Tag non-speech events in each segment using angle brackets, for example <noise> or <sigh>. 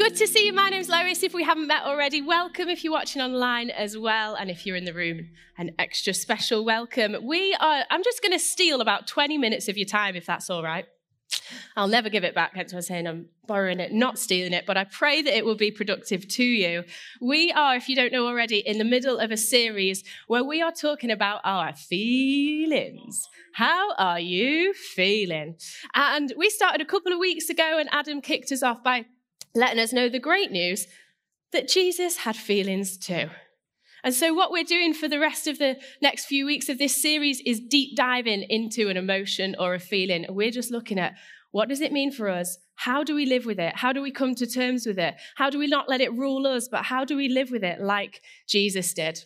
Good to see you. My name's Lois. If we haven't met already, welcome. If you're watching online as well, and if you're in the room, an extra special welcome. We are, I'm just going to steal about 20 minutes of your time, if that's all right. I'll never give it back, hence I'm saying I'm borrowing it, not stealing it, but I pray that it will be productive to you. We are, if you don't know already, in the middle of a series where we are talking about our feelings. How are you feeling? And we started a couple of weeks ago, and Adam kicked us off by letting us know the great news that Jesus had feelings too. And so, what we're doing for the rest of the next few weeks of this series is deep diving into an emotion or a feeling. We're just looking at what does it mean for us? How do we live with it? How do we come to terms with it? How do we not let it rule us, but how do we live with it like Jesus did?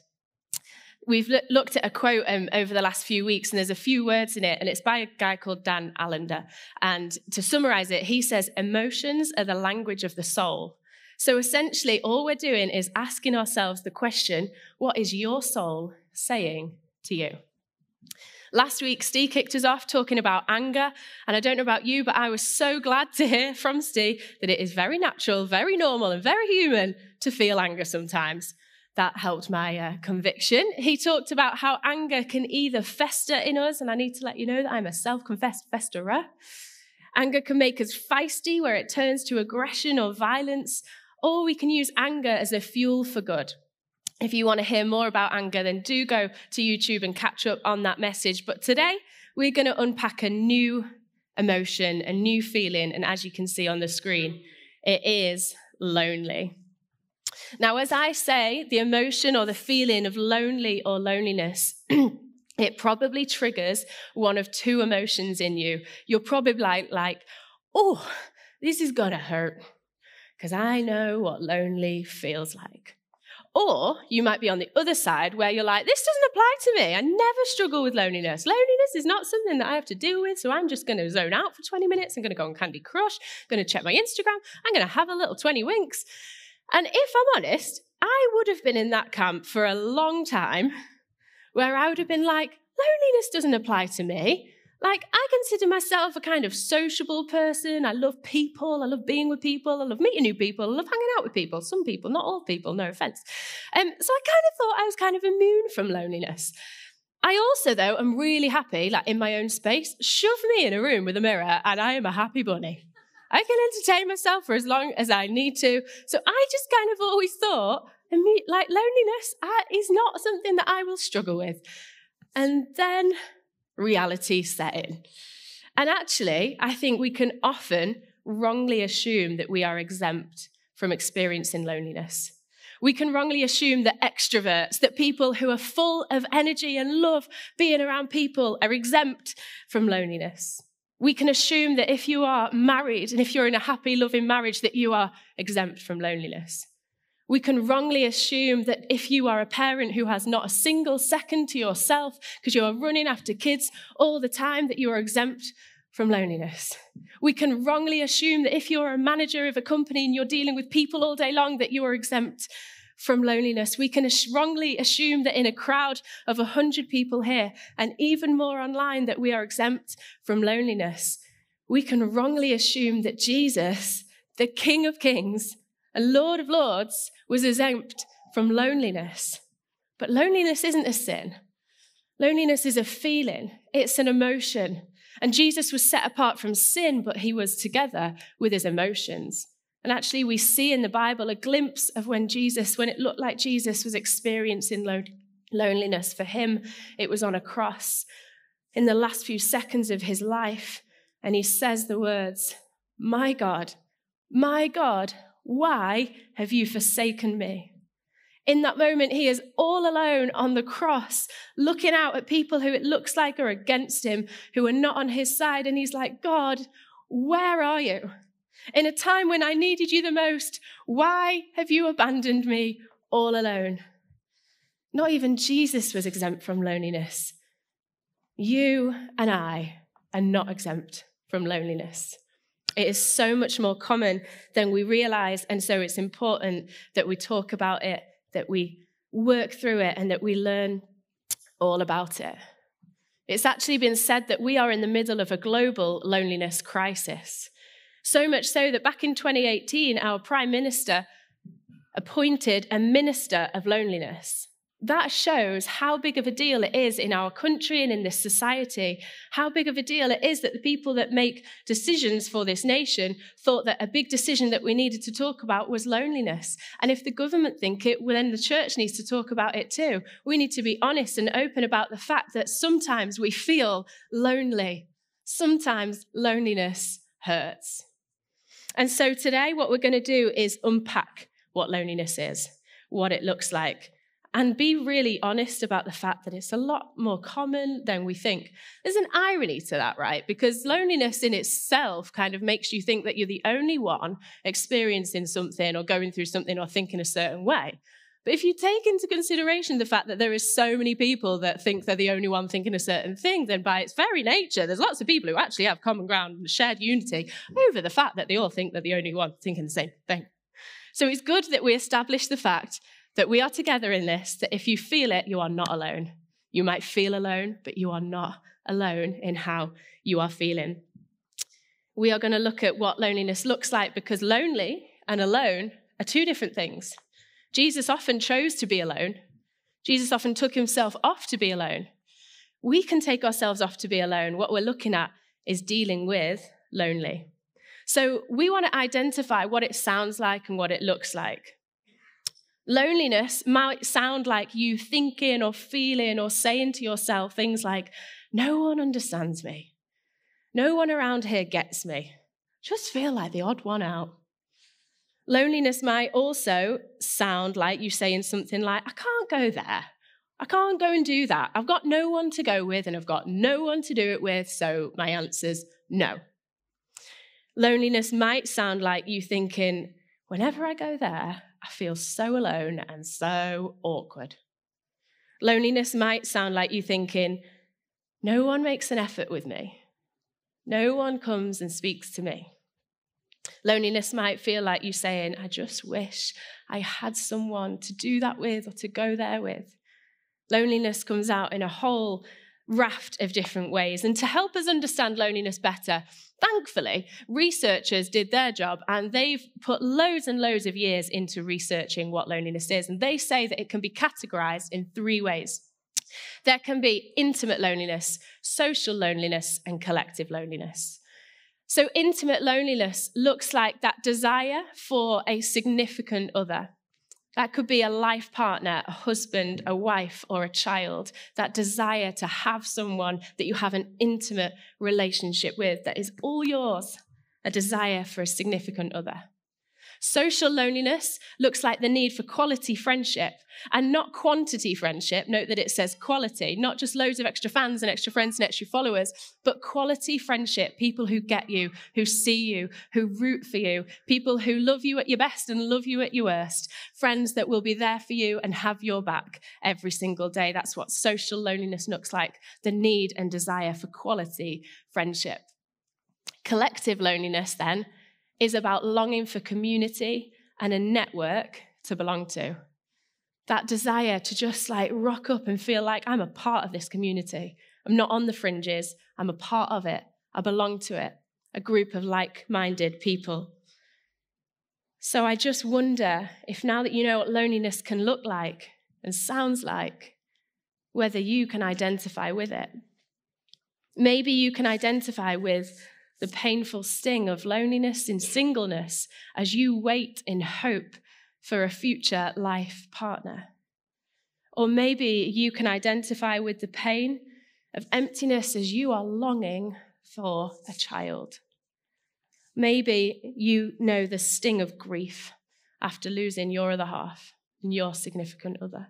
We've looked at a quote um, over the last few weeks, and there's a few words in it, and it's by a guy called Dan Allender. And to summarize it, he says, Emotions are the language of the soul. So essentially, all we're doing is asking ourselves the question what is your soul saying to you? Last week, Steve kicked us off talking about anger. And I don't know about you, but I was so glad to hear from Steve that it is very natural, very normal, and very human to feel anger sometimes. That helped my uh, conviction. He talked about how anger can either fester in us, and I need to let you know that I'm a self confessed festerer. Anger can make us feisty, where it turns to aggression or violence, or we can use anger as a fuel for good. If you want to hear more about anger, then do go to YouTube and catch up on that message. But today, we're going to unpack a new emotion, a new feeling. And as you can see on the screen, it is lonely. Now, as I say, the emotion or the feeling of lonely or loneliness, <clears throat> it probably triggers one of two emotions in you. You're probably like, like oh, this is going to hurt because I know what lonely feels like. Or you might be on the other side where you're like, this doesn't apply to me. I never struggle with loneliness. Loneliness is not something that I have to deal with. So I'm just going to zone out for 20 minutes. I'm going to go on Candy Crush. I'm going to check my Instagram. I'm going to have a little 20 winks. And if I'm honest, I would have been in that camp for a long time where I would have been like, loneliness doesn't apply to me. Like, I consider myself a kind of sociable person. I love people. I love being with people. I love meeting new people. I love hanging out with people. Some people, not all people, no offense. Um, so I kind of thought I was kind of immune from loneliness. I also, though, am really happy, like in my own space. Shove me in a room with a mirror, and I am a happy bunny. I can entertain myself for as long as I need to. So I just kind of always thought, like, loneliness uh, is not something that I will struggle with. And then reality set in. And actually, I think we can often wrongly assume that we are exempt from experiencing loneliness. We can wrongly assume that extroverts, that people who are full of energy and love being around people, are exempt from loneliness. We can assume that if you are married and if you're in a happy, loving marriage, that you are exempt from loneliness. We can wrongly assume that if you are a parent who has not a single second to yourself because you are running after kids all the time, that you are exempt from loneliness. We can wrongly assume that if you're a manager of a company and you're dealing with people all day long, that you are exempt from loneliness. We can wrongly assume that in a crowd of 100 people here, and even more online, that we are exempt from loneliness. We can wrongly assume that Jesus, the King of Kings, and Lord of Lords was exempt from loneliness. But loneliness isn't a sin. Loneliness is a feeling, it's an emotion. And Jesus was set apart from sin, but he was together with his emotions. And actually, we see in the Bible a glimpse of when Jesus, when it looked like Jesus was experiencing loneliness. For him, it was on a cross in the last few seconds of his life. And he says the words, My God, my God, why have you forsaken me? In that moment, he is all alone on the cross, looking out at people who it looks like are against him, who are not on his side. And he's like, God, where are you? In a time when I needed you the most, why have you abandoned me all alone? Not even Jesus was exempt from loneliness. You and I are not exempt from loneliness. It is so much more common than we realize. And so it's important that we talk about it, that we work through it, and that we learn all about it. It's actually been said that we are in the middle of a global loneliness crisis. So much so that back in 2018, our Prime Minister appointed a Minister of Loneliness that shows how big of a deal it is in our country and in this society, how big of a deal it is that the people that make decisions for this nation thought that a big decision that we needed to talk about was loneliness. And if the government think it, well, then the church needs to talk about it too. We need to be honest and open about the fact that sometimes we feel lonely. Sometimes loneliness hurts. And so today, what we're going to do is unpack what loneliness is, what it looks like, and be really honest about the fact that it's a lot more common than we think. There's an irony to that, right? Because loneliness in itself kind of makes you think that you're the only one experiencing something or going through something or thinking a certain way. But if you take into consideration the fact that there is so many people that think they're the only one thinking a certain thing, then by its very nature, there's lots of people who actually have common ground and shared unity over the fact that they all think they're the only one thinking the same thing. So it's good that we establish the fact that we are together in this, that if you feel it, you are not alone. You might feel alone, but you are not alone in how you are feeling. We are going to look at what loneliness looks like because lonely and alone are two different things. Jesus often chose to be alone. Jesus often took himself off to be alone. We can take ourselves off to be alone. What we're looking at is dealing with lonely. So we want to identify what it sounds like and what it looks like. Loneliness might sound like you thinking or feeling or saying to yourself things like, No one understands me. No one around here gets me. Just feel like the odd one out. Loneliness might also sound like you saying something like, I can't go there. I can't go and do that. I've got no one to go with and I've got no one to do it with, so my answer's no. Loneliness might sound like you thinking, whenever I go there, I feel so alone and so awkward. Loneliness might sound like you thinking, no one makes an effort with me. No one comes and speaks to me. Loneliness might feel like you saying, I just wish I had someone to do that with or to go there with. Loneliness comes out in a whole raft of different ways. And to help us understand loneliness better, thankfully, researchers did their job and they've put loads and loads of years into researching what loneliness is. And they say that it can be categorized in three ways. There can be intimate loneliness, social loneliness, and collective loneliness. So, intimate loneliness looks like that desire for a significant other. That could be a life partner, a husband, a wife, or a child. That desire to have someone that you have an intimate relationship with that is all yours, a desire for a significant other. Social loneliness looks like the need for quality friendship and not quantity friendship. Note that it says quality, not just loads of extra fans and extra friends and extra followers, but quality friendship. People who get you, who see you, who root for you, people who love you at your best and love you at your worst. Friends that will be there for you and have your back every single day. That's what social loneliness looks like the need and desire for quality friendship. Collective loneliness, then, is about longing for community and a network to belong to. That desire to just like rock up and feel like I'm a part of this community. I'm not on the fringes, I'm a part of it. I belong to it, a group of like minded people. So I just wonder if now that you know what loneliness can look like and sounds like, whether you can identify with it. Maybe you can identify with the painful sting of loneliness in singleness as you wait in hope for a future life partner. Or maybe you can identify with the pain of emptiness as you are longing for a child. Maybe you know the sting of grief after losing your other half and your significant other.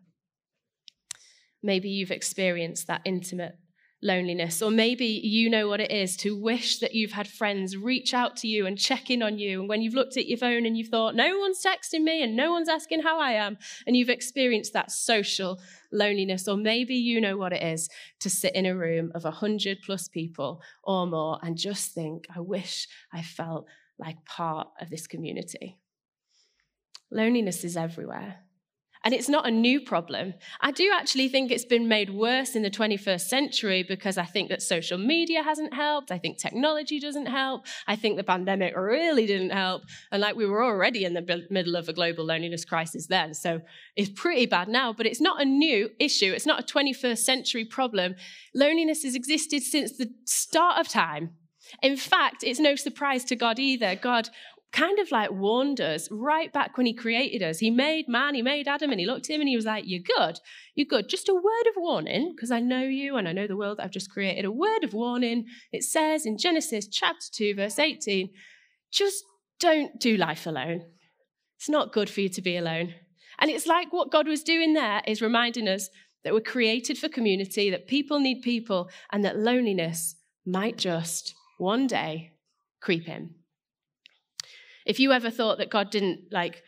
Maybe you've experienced that intimate loneliness. Or maybe you know what it is to wish that you've had friends reach out to you and check in on you. And when you've looked at your phone and you've thought, no one's texting me and no one's asking how I am, and you've experienced that social loneliness. Or maybe you know what it is to sit in a room of 100 plus people or more and just think, I wish I felt like part of this community. Loneliness is everywhere. And it's not a new problem. I do actually think it's been made worse in the 21st century because I think that social media hasn't helped. I think technology doesn't help. I think the pandemic really didn't help. And like we were already in the middle of a global loneliness crisis then. So it's pretty bad now, but it's not a new issue. It's not a 21st century problem. Loneliness has existed since the start of time. In fact, it's no surprise to God either. God kind of like warned us right back when he created us. He made man, he made Adam, and he looked at him and he was like, You're good. You're good. Just a word of warning, because I know you and I know the world I've just created. A word of warning. It says in Genesis chapter 2, verse 18, just don't do life alone. It's not good for you to be alone. And it's like what God was doing there is reminding us that we're created for community, that people need people, and that loneliness might just one day creep in. If you ever thought that God didn't like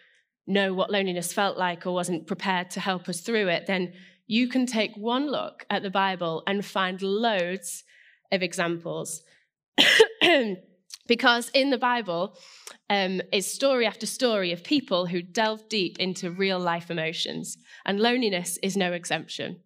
know what loneliness felt like or wasn't prepared to help us through it, then you can take one look at the Bible and find loads of examples. <coughs> because in the Bible um, is story after story of people who delve deep into real life emotions, and loneliness is no exemption.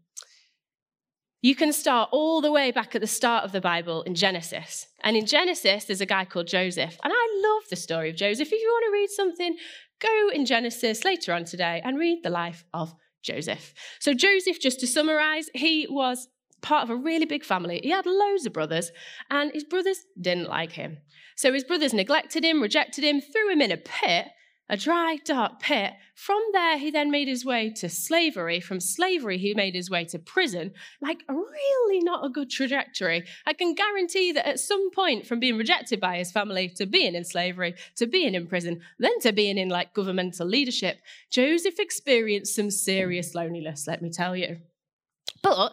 You can start all the way back at the start of the Bible in Genesis. And in Genesis, there's a guy called Joseph. And I love the story of Joseph. If you want to read something, go in Genesis later on today and read the life of Joseph. So, Joseph, just to summarize, he was part of a really big family. He had loads of brothers, and his brothers didn't like him. So, his brothers neglected him, rejected him, threw him in a pit, a dry, dark pit. From there, he then made his way to slavery. From slavery, he made his way to prison. Like, really not a good trajectory. I can guarantee that at some point, from being rejected by his family to being in slavery, to being in prison, then to being in like governmental leadership, Joseph experienced some serious loneliness, let me tell you. But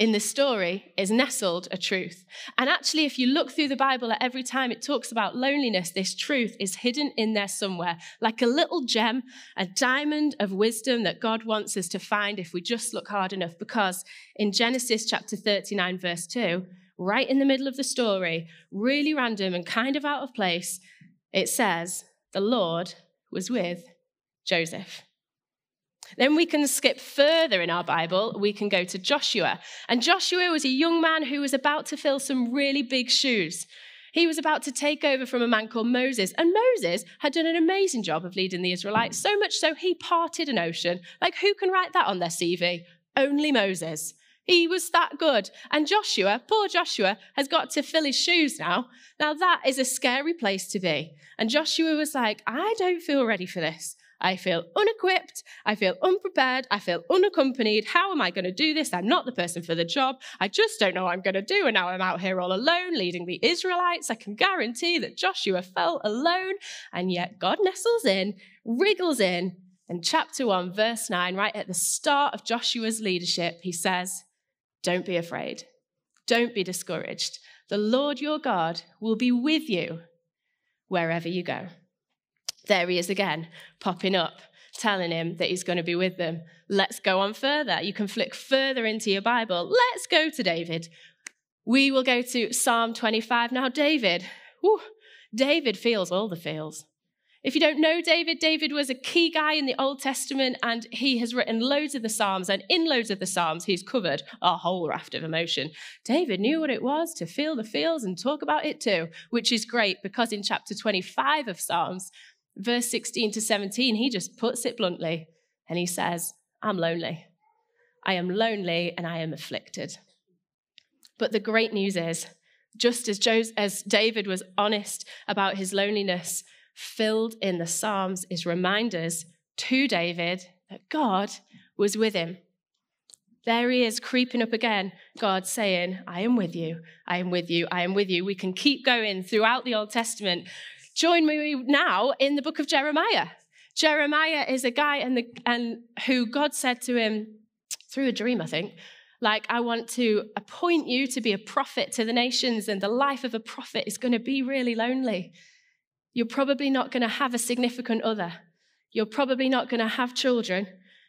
in this story is nestled a truth. And actually, if you look through the Bible at every time it talks about loneliness, this truth is hidden in there somewhere, like a little gem, a diamond of wisdom that God wants us to find if we just look hard enough. Because in Genesis chapter 39, verse 2, right in the middle of the story, really random and kind of out of place, it says, The Lord was with Joseph. Then we can skip further in our Bible. We can go to Joshua. And Joshua was a young man who was about to fill some really big shoes. He was about to take over from a man called Moses. And Moses had done an amazing job of leading the Israelites, so much so he parted an ocean. Like, who can write that on their CV? Only Moses. He was that good. And Joshua, poor Joshua, has got to fill his shoes now. Now, that is a scary place to be. And Joshua was like, I don't feel ready for this. I feel unequipped. I feel unprepared. I feel unaccompanied. How am I going to do this? I'm not the person for the job. I just don't know what I'm going to do. And now I'm out here all alone leading the Israelites. I can guarantee that Joshua felt alone. And yet God nestles in, wriggles in. And chapter 1, verse 9, right at the start of Joshua's leadership, he says, Don't be afraid. Don't be discouraged. The Lord your God will be with you wherever you go there he is again, popping up, telling him that he's going to be with them. Let's go on further. You can flick further into your Bible. Let's go to David. We will go to Psalm 25. Now, David, whew, David feels all the feels. If you don't know David, David was a key guy in the Old Testament and he has written loads of the Psalms. And in loads of the Psalms, he's covered a whole raft of emotion. David knew what it was to feel the feels and talk about it too, which is great because in chapter 25 of Psalms, verse 16 to 17, he just puts it bluntly and he says, I'm lonely. I am lonely and I am afflicted. But the great news is, just as, Joseph, as David was honest about his loneliness, filled in the Psalms is reminders to David that God was with him. There he is creeping up again, God saying, I am with you, I am with you, I am with you. We can keep going throughout the Old Testament, Join me now in the book of Jeremiah. Jeremiah is a guy and, the, and who God said to him through a dream, I think, like, I want to appoint you to be a prophet to the nations, and the life of a prophet is going to be really lonely. You're probably not going to have a significant other. You're probably not going to have children.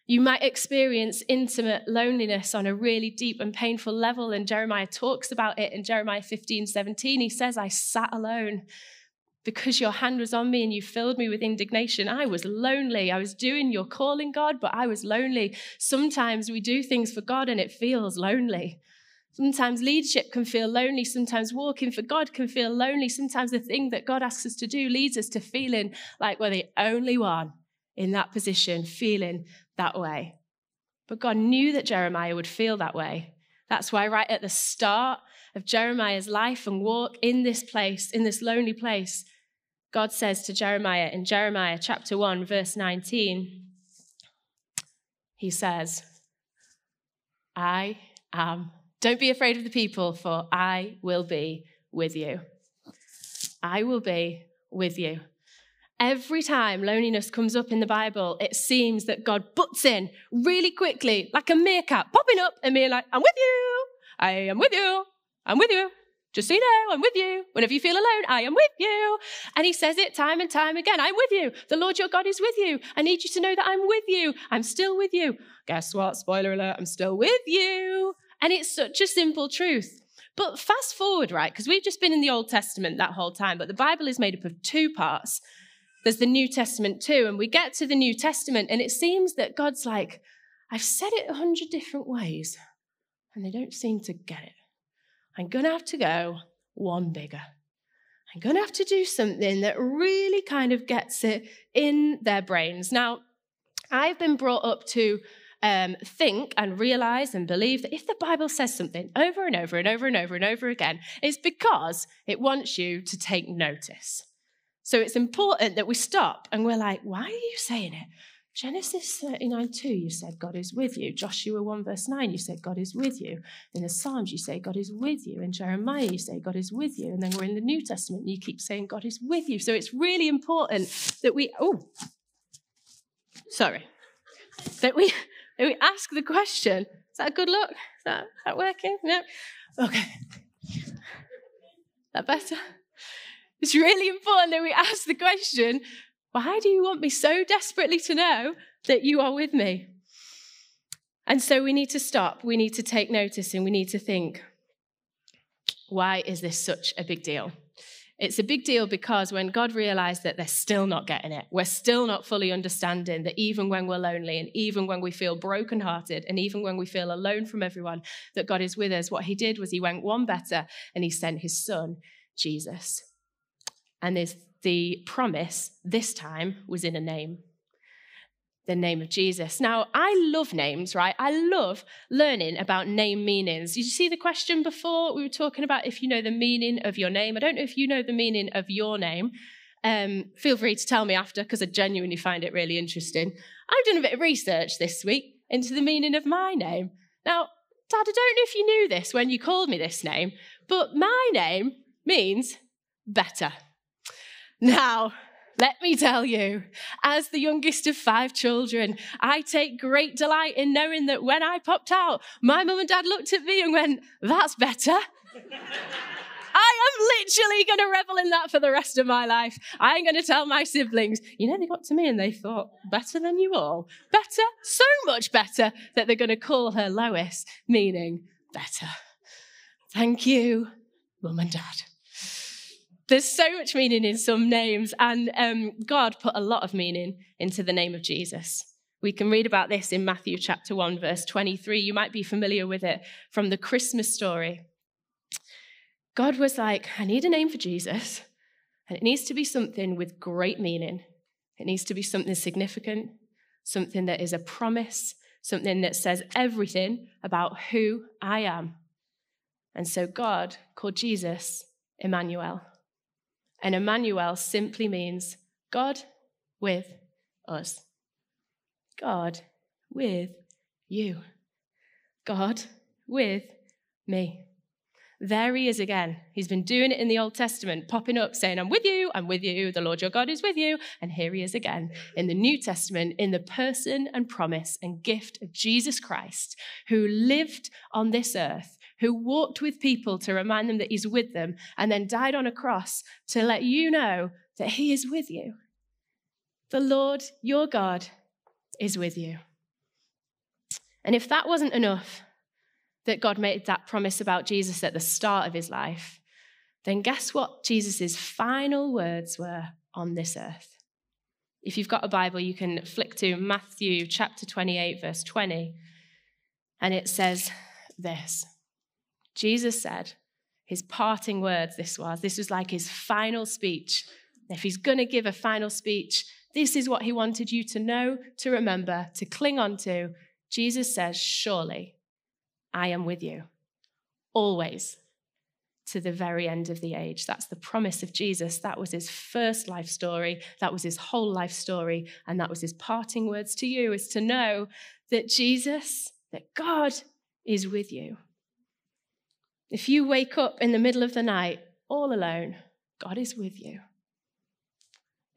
You might experience intimate loneliness on a really deep and painful level. And Jeremiah talks about it in Jeremiah 15 17. He says, I sat alone because your hand was on me and you filled me with indignation. I was lonely. I was doing your calling, God, but I was lonely. Sometimes we do things for God and it feels lonely. Sometimes leadership can feel lonely. Sometimes walking for God can feel lonely. Sometimes the thing that God asks us to do leads us to feeling like we're the only one in that position, feeling that way. But God knew that Jeremiah would feel that way. That's why, right at the start of Jeremiah's life and walk in this place, in this lonely place, God says to Jeremiah in Jeremiah chapter 1, verse 19, He says, I am, don't be afraid of the people, for I will be with you. I will be with you. Every time loneliness comes up in the Bible, it seems that God butts in really quickly, like a meerkat, popping up and being like, I'm with you. I am with you. I'm with you. Just so you know, I'm with you. Whenever you feel alone, I am with you. And he says it time and time again I'm with you. The Lord your God is with you. I need you to know that I'm with you. I'm still with you. Guess what? Spoiler alert, I'm still with you. And it's such a simple truth. But fast forward, right? Because we've just been in the Old Testament that whole time, but the Bible is made up of two parts. There's the New Testament too. And we get to the New Testament, and it seems that God's like, I've said it a hundred different ways, and they don't seem to get it. I'm going to have to go one bigger. I'm going to have to do something that really kind of gets it in their brains. Now, I've been brought up to um, think and realize and believe that if the Bible says something over and over and over and over and over again, it's because it wants you to take notice. So it's important that we stop and we're like, why are you saying it? Genesis 39 2, you said God is with you. Joshua 1, verse 9, you said God is with you. In the Psalms, you say God is with you. In Jeremiah, you say God is with you. And then we're in the New Testament, and you keep saying God is with you. So it's really important that we, oh, sorry, that we, that we ask the question is that a good look? Is that, is that working? No? Okay. Is that better? It's really important that we ask the question why do you want me so desperately to know that you are with me? And so we need to stop, we need to take notice, and we need to think, why is this such a big deal? It's a big deal because when God realized that they're still not getting it, we're still not fully understanding that even when we're lonely and even when we feel brokenhearted and even when we feel alone from everyone, that God is with us, what he did was he went one better and he sent his son, Jesus. And there's the promise this time was in a name the name of Jesus. Now, I love names, right? I love learning about name meanings. Did you see the question before? We were talking about if you know the meaning of your name. I don't know if you know the meaning of your name. Um, feel free to tell me after because I genuinely find it really interesting. I've done a bit of research this week into the meaning of my name. Now, Dad, I don't know if you knew this when you called me this name, but my name means better. Now, let me tell you, as the youngest of five children, I take great delight in knowing that when I popped out, my mum and dad looked at me and went, That's better. <laughs> I am literally going to revel in that for the rest of my life. I am going to tell my siblings, you know, they got to me and they thought, better than you all. Better, so much better that they're going to call her Lois, meaning better. Thank you, mum and dad. There's so much meaning in some names, and um, God put a lot of meaning into the name of Jesus. We can read about this in Matthew chapter 1, verse 23. You might be familiar with it from the Christmas story. God was like, I need a name for Jesus, and it needs to be something with great meaning. It needs to be something significant, something that is a promise, something that says everything about who I am. And so God called Jesus Emmanuel. And Emmanuel simply means God with us. God with you. God with me. There he is again. He's been doing it in the Old Testament, popping up saying, I'm with you, I'm with you, the Lord your God is with you. And here he is again in the New Testament, in the person and promise and gift of Jesus Christ, who lived on this earth who walked with people to remind them that he's with them, and then died on a cross to let you know that he is with you. The Lord, your God, is with you. And if that wasn't enough, that God made that promise about Jesus at the start of his life, then guess what Jesus' final words were on this earth? If you've got a Bible, you can flick to Matthew chapter 28, verse 20. And it says this Jesus said, his parting words, this was, this was like his final speech. If he's going to give a final speech, this is what he wanted you to know, to remember, to cling on to. Jesus says, Surely I am with you, always, to the very end of the age. That's the promise of Jesus. That was his first life story. That was his whole life story. And that was his parting words to you is to know that Jesus, that God is with you. If you wake up in the middle of the night all alone, God is with you.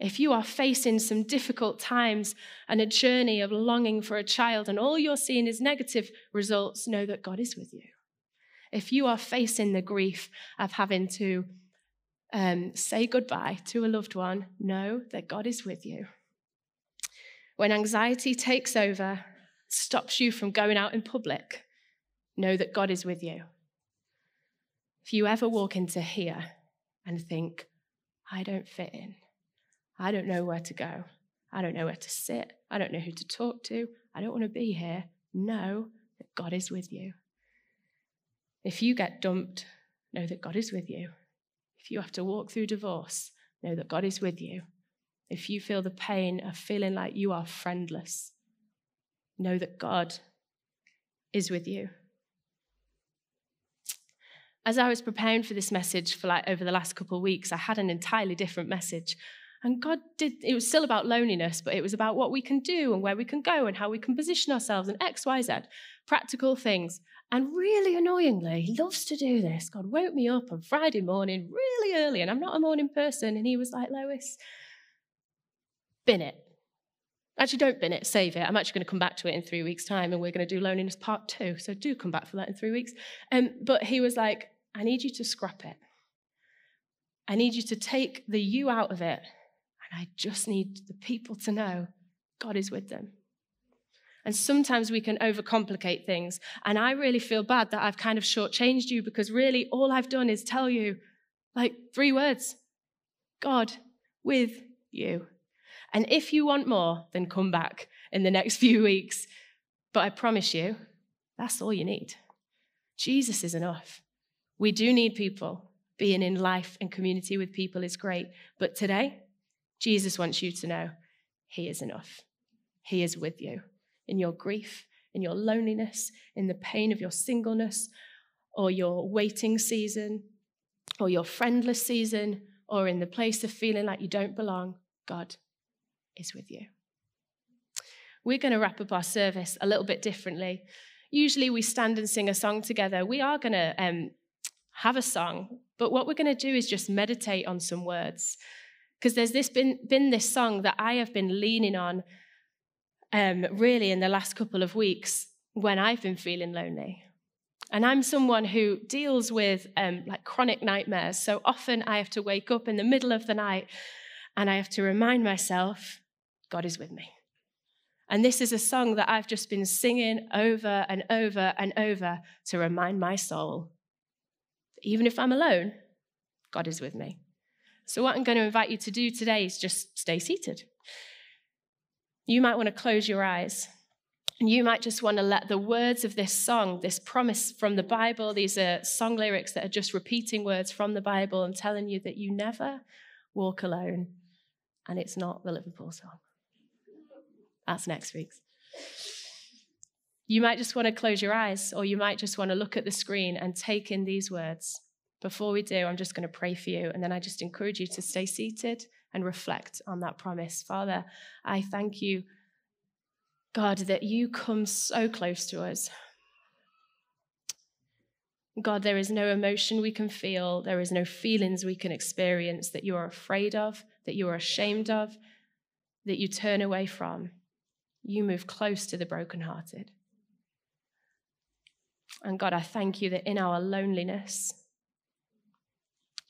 If you are facing some difficult times and a journey of longing for a child and all you're seeing is negative results, know that God is with you. If you are facing the grief of having to um, say goodbye to a loved one, know that God is with you. When anxiety takes over, stops you from going out in public, know that God is with you. If you ever walk into here and think, I don't fit in, I don't know where to go, I don't know where to sit, I don't know who to talk to, I don't want to be here, know that God is with you. If you get dumped, know that God is with you. If you have to walk through divorce, know that God is with you. If you feel the pain of feeling like you are friendless, know that God is with you. As I was preparing for this message for like over the last couple of weeks, I had an entirely different message. And God did, it was still about loneliness, but it was about what we can do and where we can go and how we can position ourselves and X, Y, Z, practical things. And really annoyingly, he loves to do this. God woke me up on Friday morning really early, and I'm not a morning person. And he was like, Lois, bin it. Actually, don't bin it, save it. I'm actually going to come back to it in three weeks' time, and we're going to do loneliness part two. So do come back for that in three weeks. Um, but he was like, I need you to scrap it. I need you to take the you out of it. And I just need the people to know God is with them. And sometimes we can overcomplicate things. And I really feel bad that I've kind of shortchanged you because really all I've done is tell you like three words God with you. And if you want more, then come back in the next <laughs> few weeks. But I promise you, that's all you need. Jesus is enough. We do need people. Being in life and community with people is great. But today, Jesus wants you to know He is enough. He is with you in your grief, in your loneliness, in the pain of your singleness, or your waiting season, or your friendless season, or in the place of feeling like you don't belong. God is with you. We're going to wrap up our service a little bit differently. Usually we stand and sing a song together. We are going to um, have a song, but what we're going to do is just meditate on some words. Because there's this been, been this song that I have been leaning on um, really in the last couple of weeks when I've been feeling lonely. And I'm someone who deals with um, like chronic nightmares. So often I have to wake up in the middle of the night and I have to remind myself, God is with me. And this is a song that I've just been singing over and over and over to remind my soul even if I'm alone, God is with me. So, what I'm going to invite you to do today is just stay seated. You might want to close your eyes. And you might just want to let the words of this song, this promise from the Bible, these are song lyrics that are just repeating words from the Bible and telling you that you never walk alone. And it's not the Liverpool song. That's next week's. You might just want to close your eyes, or you might just want to look at the screen and take in these words. Before we do, I'm just going to pray for you, and then I just encourage you to stay seated and reflect on that promise. Father, I thank you, God, that you come so close to us. God, there is no emotion we can feel, there is no feelings we can experience that you are afraid of, that you are ashamed of, that you turn away from. You move close to the brokenhearted. And God, I thank you that in our loneliness,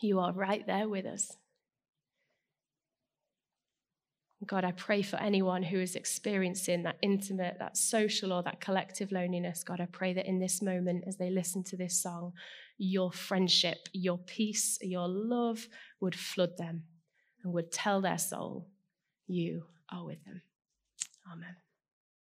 you are right there with us. God, I pray for anyone who is experiencing that intimate, that social, or that collective loneliness. God, I pray that in this moment, as they listen to this song, your friendship, your peace, your love would flood them and would tell their soul, You are with them. Amen.